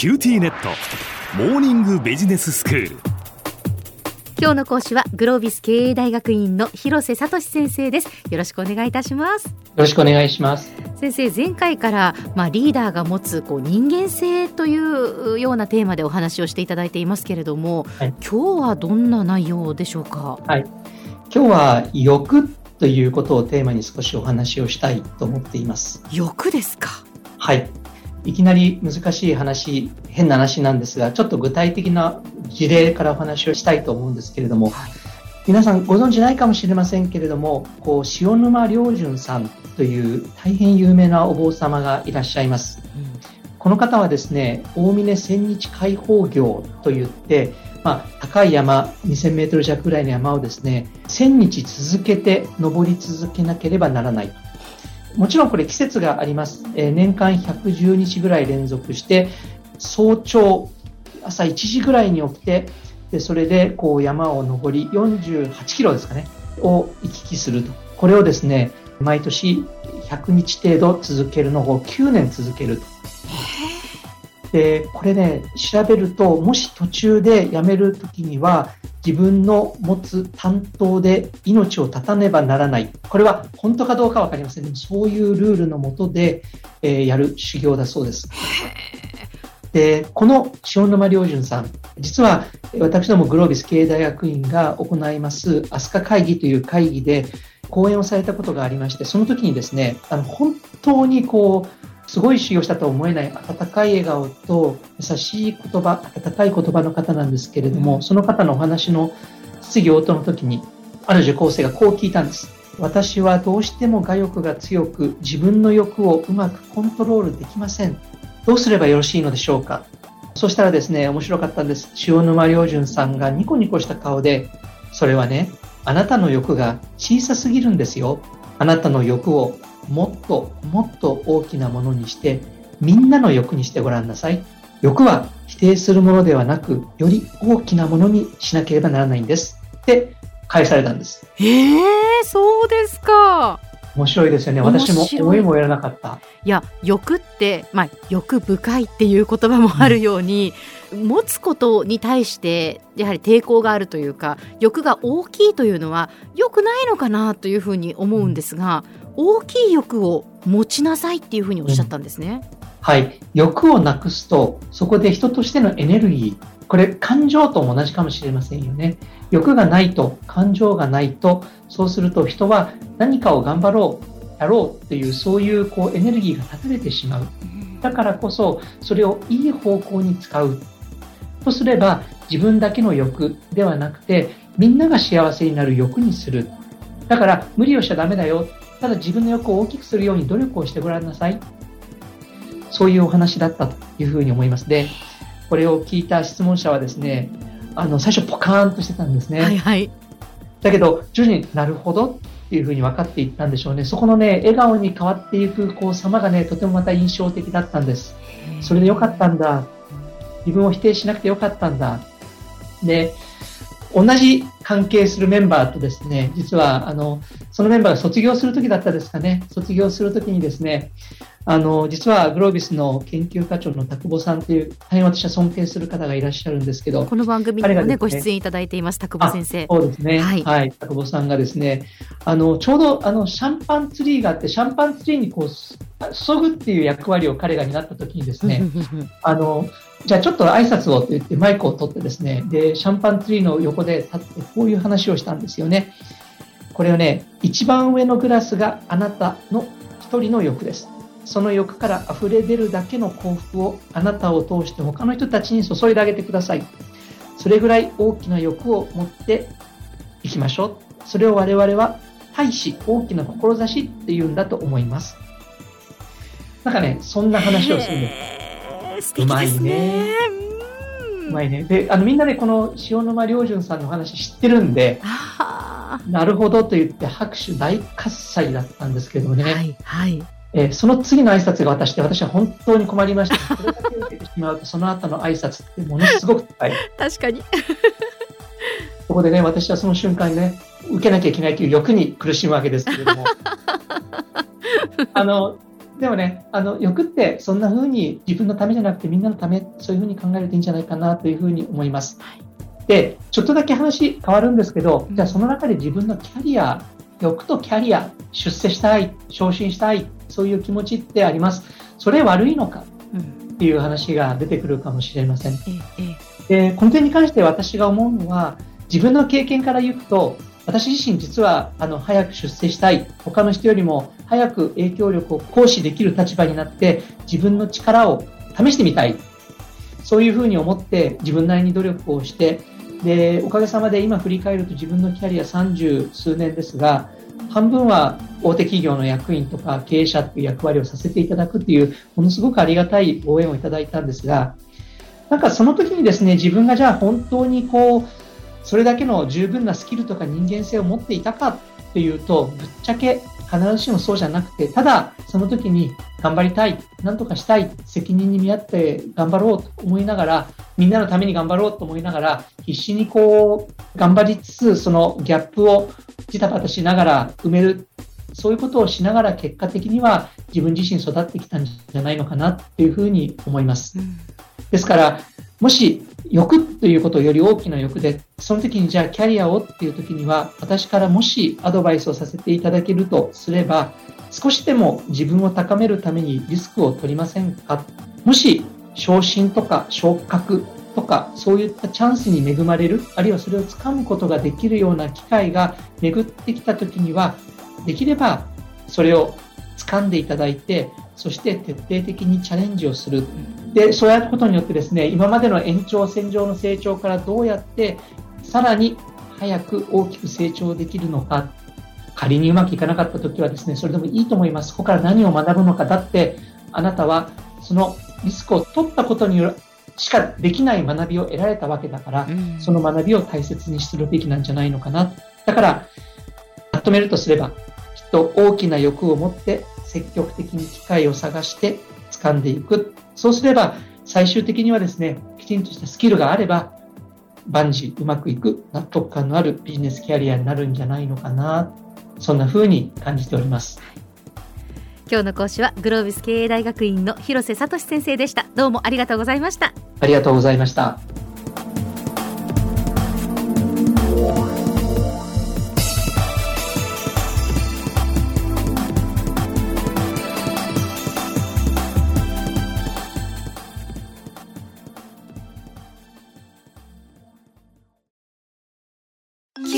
QTnet。モーニングビジネススクール。今日の講師はグロービス経営大学院の広瀬聡先生です。よろしくお願いいたします。よろしくお願いします。先生前回からまあリーダーが持つこう人間性というようなテーマでお話をしていただいていますけれども、はい、今日はどんな内容でしょうか？はい。今日は欲ということをテーマに少しお話をしたいと思っています。欲ですか？はいいきなり難しい話、変な話なんですが、ちょっと具体的な事例からお話をしたいと思うんですけれども、はい、皆さんご存知ないかもしれませんけれども、こう塩沼良順さんという大変有名なお坊様がいらっしゃいます。うん、この方はですね、大峰千日開放業といって、まあ、高い山、2000メートル弱ぐらいの山をですね、1000日続けて登り続けなければならない。もちろんこれ季節があります。え、年間110日ぐらい連続して、早朝、朝1時ぐらいに起きて、でそれでこう山を登り、48キロですかね、を行き来すると。これをですね、毎年100日程度続けるのを9年続けると。で、これね、調べると、もし途中で辞めるときには、自分の持つ担当で命を絶たねばならない。これは本当かどうかわかりません。でもそういうルールのもとで、えー、やる修行だそうです。で、この塩沼良順さん、実は私どもグロービス経営大学院が行います飛鳥会議という会議で講演をされたことがありまして、その時にですね、あの本当にこう、すごい修行したとは思えない温かい笑顔と優しい言葉、温かい言葉の方なんですけれども、うん、その方のお話の質疑応答の時に、ある受講生がこう聞いたんです。私はどうしても我欲が強く、自分の欲をうまくコントロールできません。どうすればよろしいのでしょうかそしたらですね、面白かったんです。塩沼良順さんがニコニコした顔で、それはね、あなたの欲が小さすぎるんですよ。あなたの欲をもっともっと大きなものにしてみんなの欲にしてごらんなさい。欲は否定するものではなくより大きなものにしなければならないんです。って返されたんです。えー、そうですか。面白いですよね。私も思いもやらなかった。いや欲ってまあ欲深いっていう言葉もあるように、うん、持つことに対してやはり抵抗があるというか欲が大きいというのは良くないのかなというふうに思うんですが、うん大きい欲を持ちなさいっていうふうにおっしゃったんですね。うん、はい。欲をなくすと、そこで人としてのエネルギー、これ感情とも同じかもしれませんよね。欲がないと、感情がないと、そうすると人は何かを頑張ろう、やろうっていう、そういうこうエネルギーが断たれてしまう。だからこそ、それをいい方向に使う。とすれば、自分だけの欲ではなくて、みんなが幸せになる欲にする。だから、無理をしちゃダメだよ。ただ自分の欲を大きくするように努力をしてごらんなさい。そういうお話だったというふうに思います。で、これを聞いた質問者はですね、あの、最初ポカーンとしてたんですね。はいはい。だけど、徐々になるほどっていうふうに分かっていったんでしょうね。そこのね、笑顔に変わっていく、こう、様がね、とてもまた印象的だったんです。それでよかったんだ。自分を否定しなくてよかったんだ。で、同じ関係するメンバーとですね、実は、あの、そのメンバーが卒業するときだったですかね、卒業するときにですね、あの、実はグロービスの研究課長の田久保さんという、大変私は尊敬する方がいらっしゃるんですけど、この番組にもね、ねご出演いただいています、田久保先生。そうですね。はい。はい、田久保さんがですね、あの、ちょうど、あの、シャンパンツリーがあって、シャンパンツリーにこう、注ぐっていう役割を彼が担ったときにですね、あの、じゃあちょっと挨拶をと言ってマイクを取ってですね、で、シャンパンツリーの横で立ってこういう話をしたんですよね。これはね、一番上のグラスがあなたの一人の欲です。その欲から溢れ出るだけの幸福をあなたを通して他の人たちに注いであげてください。それぐらい大きな欲を持っていきましょう。それを我々は大使、大きな志っていうんだと思います。なんかね、そんな話をするんです。素敵ですね。うまいね。で、あの、みんなでこの塩沼良順さんの話知ってるんで、なるほどと言って拍手大喝采だったんですけどね。はい、はい。えー、その次の挨拶が私で、私は本当に困りました。それだけ受けてしまうと、その後の挨拶ってものすごく高い。確かに。そこでね、私はその瞬間にね、受けなきゃいけないという欲に苦しむわけですけれども。あの、でもね、あの欲ってそんな風に自分のためじゃなくてみんなのため、そういう風に考えるといいんじゃないかなという風に思います。で、ちょっとだけ話変わるんですけど、じゃあその中で自分のキャリア、欲とキャリア、出世したい、昇進したい、そういう気持ちってあります？それ悪いのか？っていう話が出てくるかもしれません。で、この点に関して私が思うのは、自分の経験から言うと、私自身実はあの早く出世したい、他の人よりも早く影響力を行使できる立場になって自分の力を試してみたい。そういうふうに思って自分なりに努力をして、で、おかげさまで今振り返ると自分のキャリア30数年ですが、半分は大手企業の役員とか経営者という役割をさせていただくという、ものすごくありがたい応援をいただいたんですが、なんかその時にですね、自分がじゃあ本当にこう、それだけの十分なスキルとか人間性を持っていたかっていうと、ぶっちゃけ必ずしもそうじゃなくて、ただその時に頑張りたい、なんとかしたい、責任に見合って頑張ろうと思いながら、みんなのために頑張ろうと思いながら、必死にこう、頑張りつつ、そのギャップをジタバタしながら埋める、そういうことをしながら結果的には自分自身育ってきたんじゃないのかなっていうふうに思います。ですから、もし欲ということより大きな欲で、その時にじゃあキャリアをっていう時には、私からもしアドバイスをさせていただけるとすれば、少しでも自分を高めるためにリスクを取りませんか？もし昇進とか昇格とかそういったチャンスに恵まれるあるいはそれをつかむことができるような機会が巡ってきた時にはできればそれを掴んでいただいてそして徹底的にチャレンジをする。でそうやることによってですね今までの延長線上の成長からどうやってさらに早く大きく成長できるのか仮にうまくいかなかった時はですねそれでもいいと思いますそこから何を学ぶのかだってあなたはそのリスクを取ったことによるしかできない学びを得られたわけだから、うん、その学びを大切にするべきなんじゃないのかな。だから、まとめるとすれば、きっと大きな欲を持って積極的に機会を探して掴んでいく。そうすれば、最終的にはですね、きちんとしたスキルがあれば、万事うまくいく納得感のあるビジネスキャリアになるんじゃないのかな。そんな風に感じております。今日の講師はグロービス経営大学院の広瀬聡先生でしたどうもありがとうございましたありがとうございました